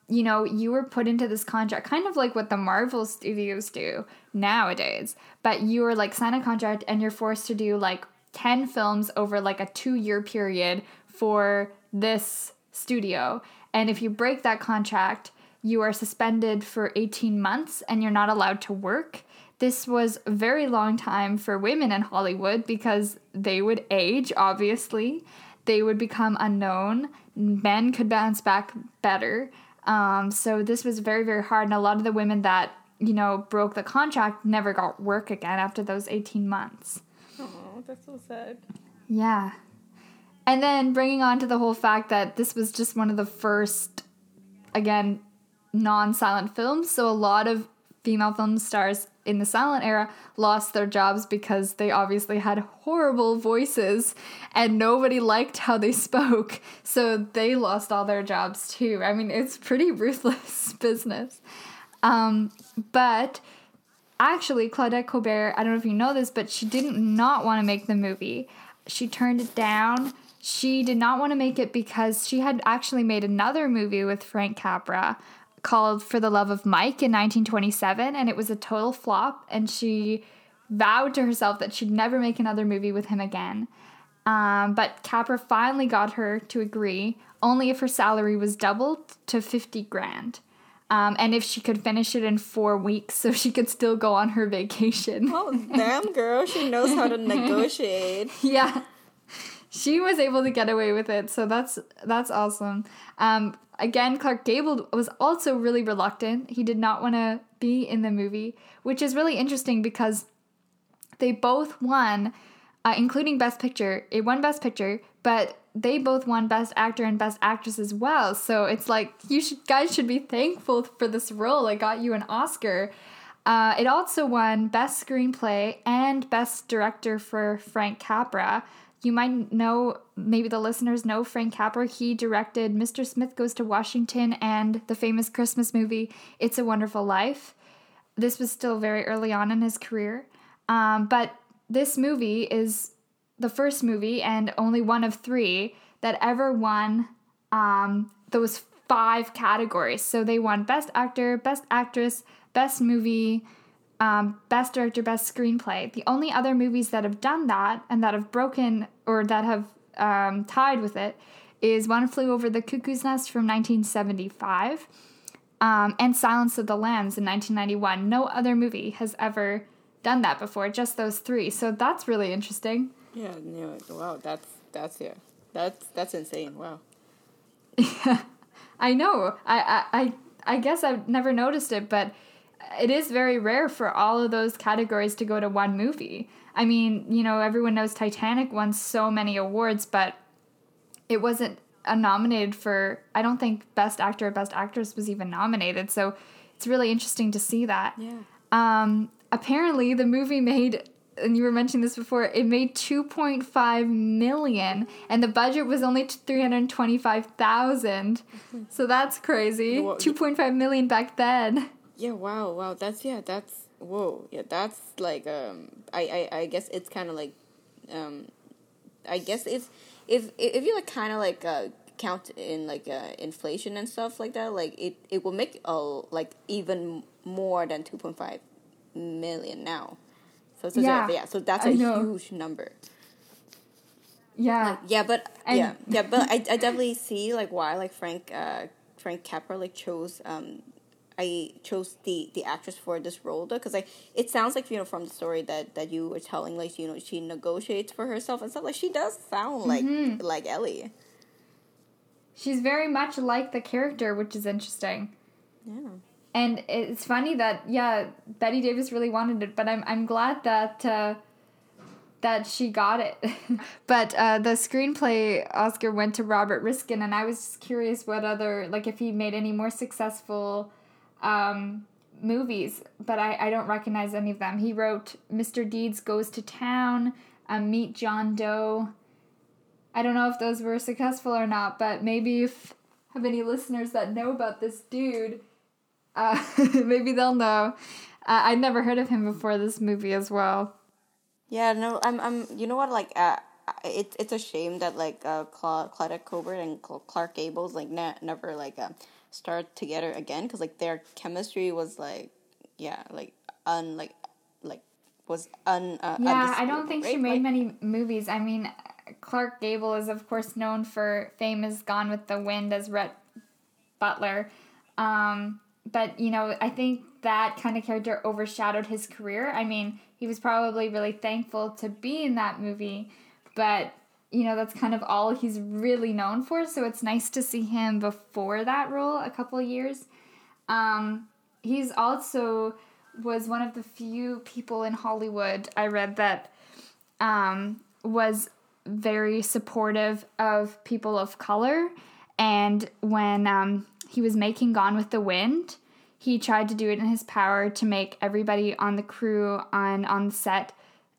you know, you were put into this contract, kind of like what the Marvel studios do nowadays. But you were like sign a contract and you're forced to do like 10 films over like a two year period for this studio. And if you break that contract, you are suspended for 18 months and you're not allowed to work. This was a very long time for women in Hollywood because they would age, obviously. They would become unknown. Men could bounce back better um, so this was very, very hard. And a lot of the women that, you know, broke the contract never got work again after those 18 months. Oh, that's so sad. Yeah. And then bringing on to the whole fact that this was just one of the first, again, non silent films. So a lot of female film stars in the silent era lost their jobs because they obviously had horrible voices and nobody liked how they <laughs> spoke. So they lost all their jobs too. I mean, it's pretty <laughs> ruthless business. Um, but actually, Claudette Colbert, I don't know if you know this, but she didn't not want to make the movie. She turned it down. She did not want to make it because she had actually made another movie with Frank Capra called For the Love of Mike in 1927, and it was a total flop. And she vowed to herself that she'd never make another movie with him again. Um, but Capra finally got her to agree, only if her salary was doubled to 50 grand. Um, and if she could finish it in four weeks so she could still go on her vacation. Oh, damn, girl. She knows how to <laughs> negotiate. yeah. She was able to get away with it, so that's that's awesome. Um, Again, Clark Gable was also really reluctant. He did not want to be in the movie, which is really interesting because they both won, uh, including Best Picture. It won Best Picture, but they both won Best Actor and Best Actress as well. So it's like you should guys should be thankful for this role. It got you an Oscar. Uh, it also won Best Screenplay and Best Director for Frank Capra, you might know, maybe the listeners know Frank Capra. He directed Mr. Smith Goes to Washington and the famous Christmas movie It's a Wonderful Life. This was still very early on in his career. Um, but this movie is the first movie and only one of three that ever won um, those five categories. So they won Best Actor, Best Actress, Best Movie, um, best director, best screenplay. The only other movies that have done that and that have broken or that have um, tied with it is One Flew Over the Cuckoo's Nest from 1975 um, and Silence of the Lambs in 1991. No other movie has ever done that before, just those three. So that's really interesting. Yeah, yeah wow, that's that's yeah, that's that's insane. Wow. Yeah, <laughs> I know. I I I, I guess I've never noticed it, but it is very rare for all of those categories to go to one movie. I mean, you know, everyone knows Titanic won so many awards, but it wasn't nominated for. I don't think Best Actor or Best Actress was even nominated. So it's really interesting to see that. Yeah. Um, apparently, the movie made, and you were mentioning this before, it made 2.5 million, and the budget was only 325,000. <laughs> So that's crazy. Wha- 2.5 million back then. Yeah, wow, wow. That's yeah, that's whoa. Yeah, that's like um I I, I guess it's kind of like um I guess it's if if you like kind of like uh count in like uh inflation and stuff like that, like it it will make a like even more than 2.5 million now. So so Yeah, yeah, yeah so that's I a know. huge number. Yeah. Like yeah, but And- yeah, yeah, but I, I definitely see like why like Frank uh Frank Capra like chose um I chose the the actress for this role though because like it sounds like you know from the story that that you were telling like you know she negotiates for herself and stuff like she does sound like Mm-hmm. like Ellie. She's very much like the character, which is interesting. Yeah. And it's funny that yeah, Bette Davis really wanted it, but I'm I'm glad that uh, that she got it. <laughs> but uh, the screenplay Oscar went to Robert Riskin, and I was just curious what other like if he made any more successful um, movies, but I, I don't recognize any of them. He wrote Mr. Deeds Goes to Town, um, Meet John Doe. I don't know if those were successful or not, but maybe if have any listeners that know about this dude, uh, <laughs> maybe they'll know. Uh, I'd never heard of him before this movie as well. Yeah, no, I'm, I'm. You know what? Like, uh, it's it's a shame that like uh, Cla- Claudette Colbert and Cl- Clark Gable's like ne- never like uh, start together again because like their chemistry was like, yeah, like un like like was un. Uh, Yeah, I don't think she made Like- many movies. I mean, Clark Gable is of course known for fame as Gone with the Wind as Rhett Butler. Um, but you know, I think that kind of character overshadowed his career. I mean, he was probably really thankful to be in that movie, but you know, that's kind of all he's really known for. So it's nice to see him before that role a couple years. Um, he's also was one of the few people in Hollywood I read that um, was very supportive of people of color. And when um, he was making Gone with the Wind, he tried to do it in his power to make everybody on the crew on on set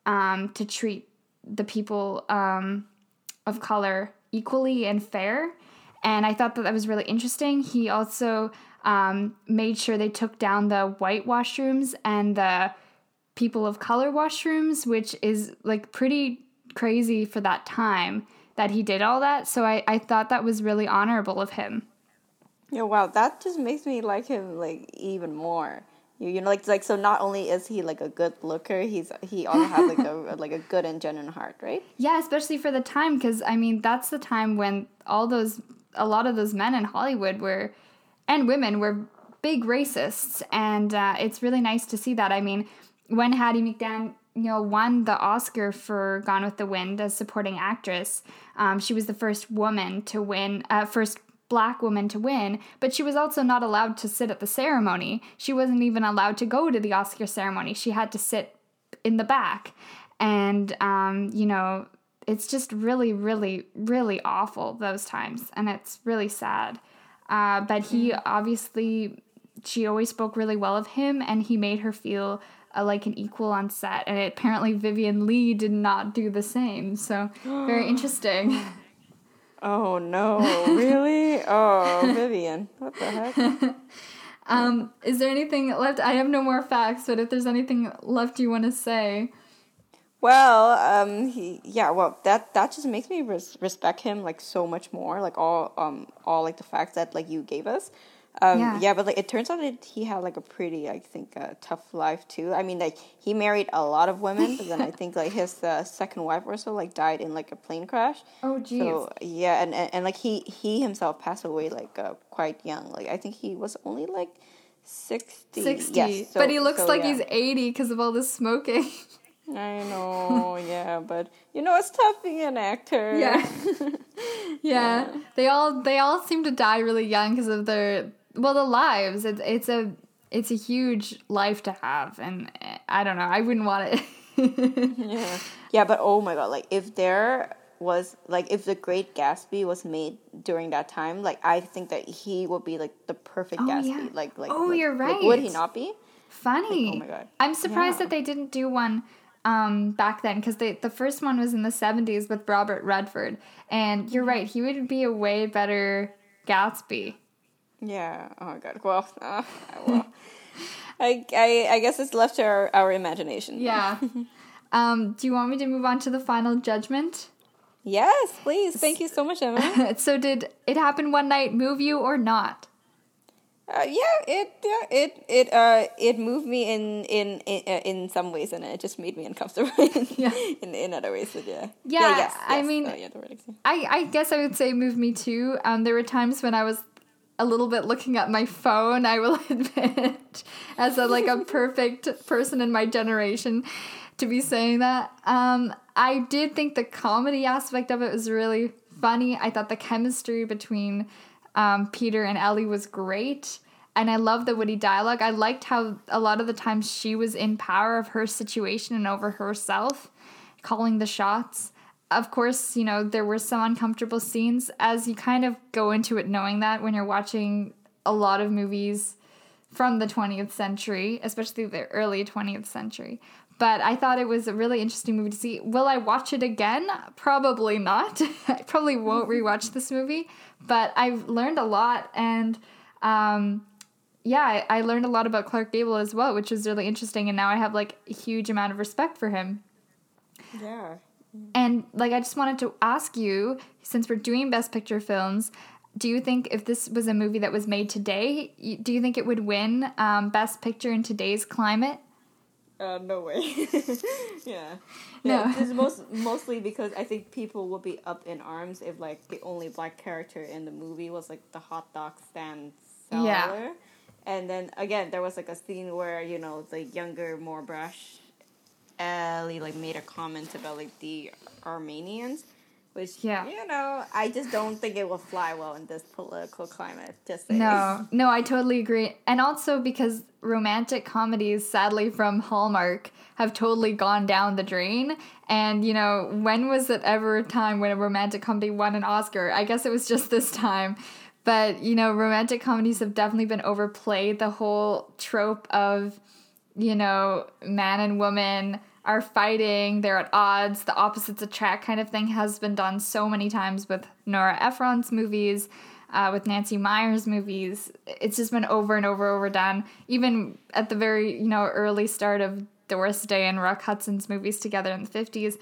um, to treat the people um, of color equally and fair. And I thought that that was really interesting. He also um, made sure they took down the white washrooms and the people of color washrooms, which is like pretty crazy for that time that he did all that. So I, I thought that was really honorable of him. Yeah, wow, that just makes me like him like even more. You, you know, like like so. Not only is he like a good looker, he's he also has like a <laughs> like a good and genuine heart, right? Yeah, especially for the time, because I mean, that's the time when all those, a lot of those men in Hollywood were, and women were big racists. And uh, it's really nice to see that. I mean, when Hattie McDaniel won the Oscar for Gone with the Wind as supporting actress, um, she was the first woman to win, uh, first black woman to win, but she was also not allowed to sit at the ceremony. She wasn't even allowed to go to the Oscar ceremony. She had to sit in the back. And, um, you know, it's just really, really, really awful those times. And it's really sad. Uh, but he obviously, she always spoke really well of him and he made her feel uh, like an equal on set. And apparently, Vivien Leigh did not do the same. So, <gasps> very interesting. <laughs> Oh no, really? Oh, Vivien, what the heck? <laughs> Um, is there anything left? I have no more facts, but if there's anything left you want to say. Well, um, he yeah, well that that just makes me res- respect him like so much more. Like all um all like the facts that like you gave us. Um, Yeah. yeah. but like it turns out that he had like a pretty I think uh, tough life too. I mean like he married a lot of women, but then I <laughs> think like his uh, second wife or so like died in like a plane crash. Oh, geez. So yeah, and, and and like he he himself passed away like uh, quite young. Like I think he was only like sixty. 60. Yes, so- but he looks so, like yeah. he's 80 because of all the smoking. I <laughs> know, yeah, but you know it's tough being an actor. Yeah. <laughs> yeah. They all they all seem to die really young because of their well the lives. It's it's a it's a huge life to have, and eh, I don't know. I wouldn't want it. yeah. <laughs> Yeah, but oh my god, like if there was like if the Great Gatsby was made during that time, like I think that he would be like the perfect Oh, Gatsby. yeah. Like like Oh, like- you're like, would he not be? Funny. Like, oh my God. I'm surprised Yeah. that they didn't do one um, back then because the first one was in the 70s with Robert Redford. And you're right, he would be a way better Gatsby. Yeah. Oh my god. Well, <laughs> uh, <laughs> well. I, I I guess it's left to our, our imagination. Yeah. <laughs> um, do you want me to move on to the final judgment? Yes, please. Thank you so much, Emma. so, did it happen one night move you or not? Uh, yeah, it yeah, it it uh it moved me in in in, uh, in some ways, and it just made me uncomfortable in Yeah. in, in other ways. But yeah, Yeah, yes, I mean- Oh, yeah. I, I guess I would say it moved me too. Um, there were times when I was a little bit looking at my phone. I will <laughs> admit, as a like a <laughs> perfect person in my generation, to be saying that. Um, I did think the comedy aspect of it was really funny. I thought the chemistry between um, Peter and Ellie was great. And I love the witty dialogue. I liked how a lot of the times she was in power of her situation and over herself, calling the shots. Of course, you know, there were some uncomfortable scenes as you kind of go into it knowing that when you're watching a lot of movies from the 20th century, especially the early 20th century. But I thought it was a really interesting movie to see. Will I watch it again? Probably not. <laughs> I probably won't <laughs> rewatch this movie, but I've learned a lot and um yeah, I, I learned a lot about Clark Gable as well, which was really interesting and now I have like a huge amount of respect for him. Yeah. And like I just wanted to ask you, since we're doing best picture films, do you think if this was a movie that was made today, do you think it would win um, best picture in today's climate? Uh, no way. <laughs> yeah. No. Yeah, <laughs> this is most mostly because I think people would be up in arms if like the only black character in the movie was like the hot dog stand seller. Yeah. And then again, there was like a scene where you know the younger, more brash Ellie like made a comment about like the Armenians, which Yeah. you know I just don't think it will fly well in this political climate. Just saying. No, no, I totally agree. And also because romantic comedies, sadly from Hallmark, have totally gone down the drain. And, you know, when was it ever a time when a romantic comedy won an Oscar? I guess it was just this time. But, you know, romantic comedies have definitely been overplayed. The whole trope of, you know, man and woman are fighting, they're at odds, the opposites attract kind of thing has been done so many times with Nora Ephron's movies, uh, with Nancy Meyers' movies. It's just been over and over overdone. Even at the very, you know, early start of Doris Day and Rock Hudson's movies together in the 50s,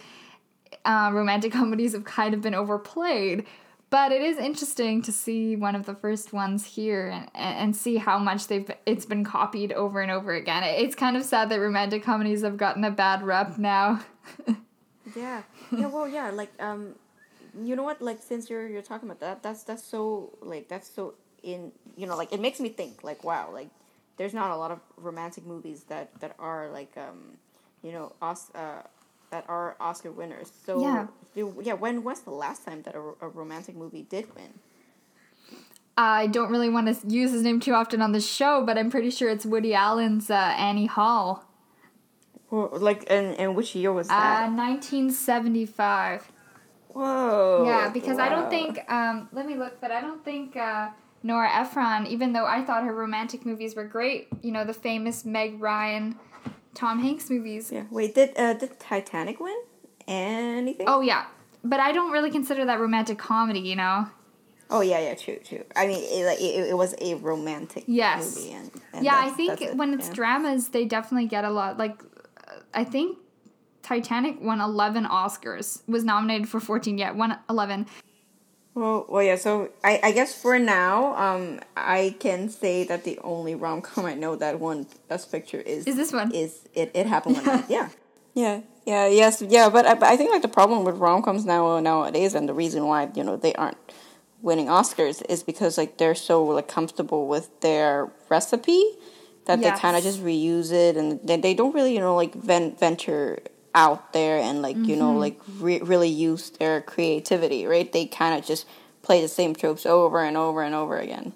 uh, romantic <laughs> comedies have kind of been overplayed. But it is interesting to see one of the first ones here and, and see how much they've it's been copied over and over again. It's kind of sad that romantic comedies have gotten a bad rep now. <laughs> Yeah. Yeah, well yeah, like um you know what, like since you're you're talking about that, that's that's so like that's so in you know, like it makes me think like wow, like there's not a lot of romantic movies that that are like um you know, os- uh that are Oscar winners. So Yeah. yeah, when was the last time that a, a romantic movie did win? I don't really want to use his name too often on the show, but I'm pretty sure it's Woody Allen's uh, Annie Hall. Well, like and and which year was Uh, that? 1975. Whoa. Yeah, because I don't think. Um, let me look, but I don't think uh, Nora Ephron. Even though I thought her romantic movies were great, you know, the famous Meg Ryan, Tom Hanks movies. Yeah. Wait, did uh did Titanic win? Anything? Oh yeah, but I don't really consider that romantic comedy. You know. Oh yeah, yeah, true, true. I mean, it, like, it, it was a romantic Yes. movie, and, and yeah, I think it, when it's yeah. dramas, they definitely get a lot. Like, I think Titanic won 11 Oscars, was nominated for 14 yet, won 11. Well, well, yeah. So I, I guess for now, um, I can say that the only rom com I know that won Best Picture is Is this one? Is it? It happened one night. <laughs> Yeah. Yeah. Yeah. Yes. Yeah. But I, but I think like the problem with rom coms now nowadays, and the reason why you know they aren't winning Oscars is because like they're so like comfortable with their recipe that they kind of just reuse it, and they, they don't really you know like ven- venture out there and like you know like re- really use their creativity right they kind of just play the same tropes over and over and over again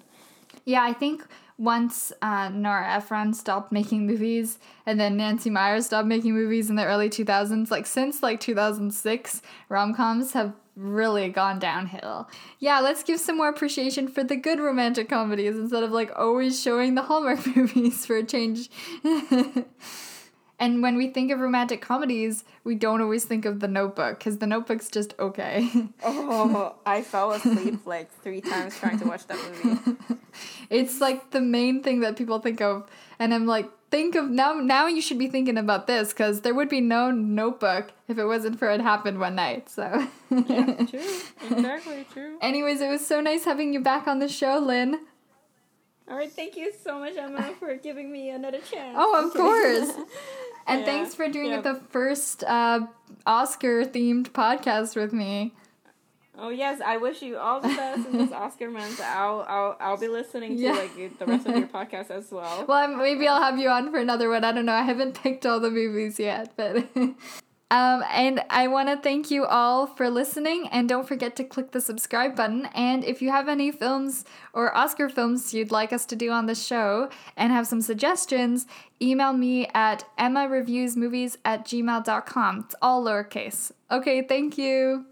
Yeah, I think once uh, Nora Ephron stopped making movies and then Nancy Meyer stopped making movies in the early 2000s, like since like 2006, rom coms have really gone downhill. Yeah, let's give some more appreciation for the good romantic comedies instead of like always showing the Hallmark <laughs> movies for a change. <laughs> And when we think of romantic comedies, we don't always think of The Notebook because The Notebook's just okay. oh, <laughs> I fell asleep like three times trying to watch that movie. it's like the main thing that people think of, and I'm like, think of now. Now you should be thinking about this because there would be no Notebook if it wasn't for it happened one night. So. yeah, <laughs> true. Exactly true. Anyways, it was so nice having you back on the show, Lynn. All right, thank you so much, Emma, for giving me another chance. Oh, of course. <laughs> And yeah, thanks for doing yeah. the first uh, Oscar themed podcast with me. Oh yes, I wish you all the best in this <laughs> Oscar month. I'll I'll I'll be listening to yeah. like the rest of your <laughs> podcast as well. Well, maybe I'll have you on for another one. I don't know. I haven't picked all the movies yet, but <laughs> Um, and I want to thank you all for listening. And don't forget to click the subscribe button. And if you have any films or Oscar films you'd like us to do on the show and have some suggestions, email me at emmareviewsmovies at gmail.com. It's all lowercase. Okay, thank you.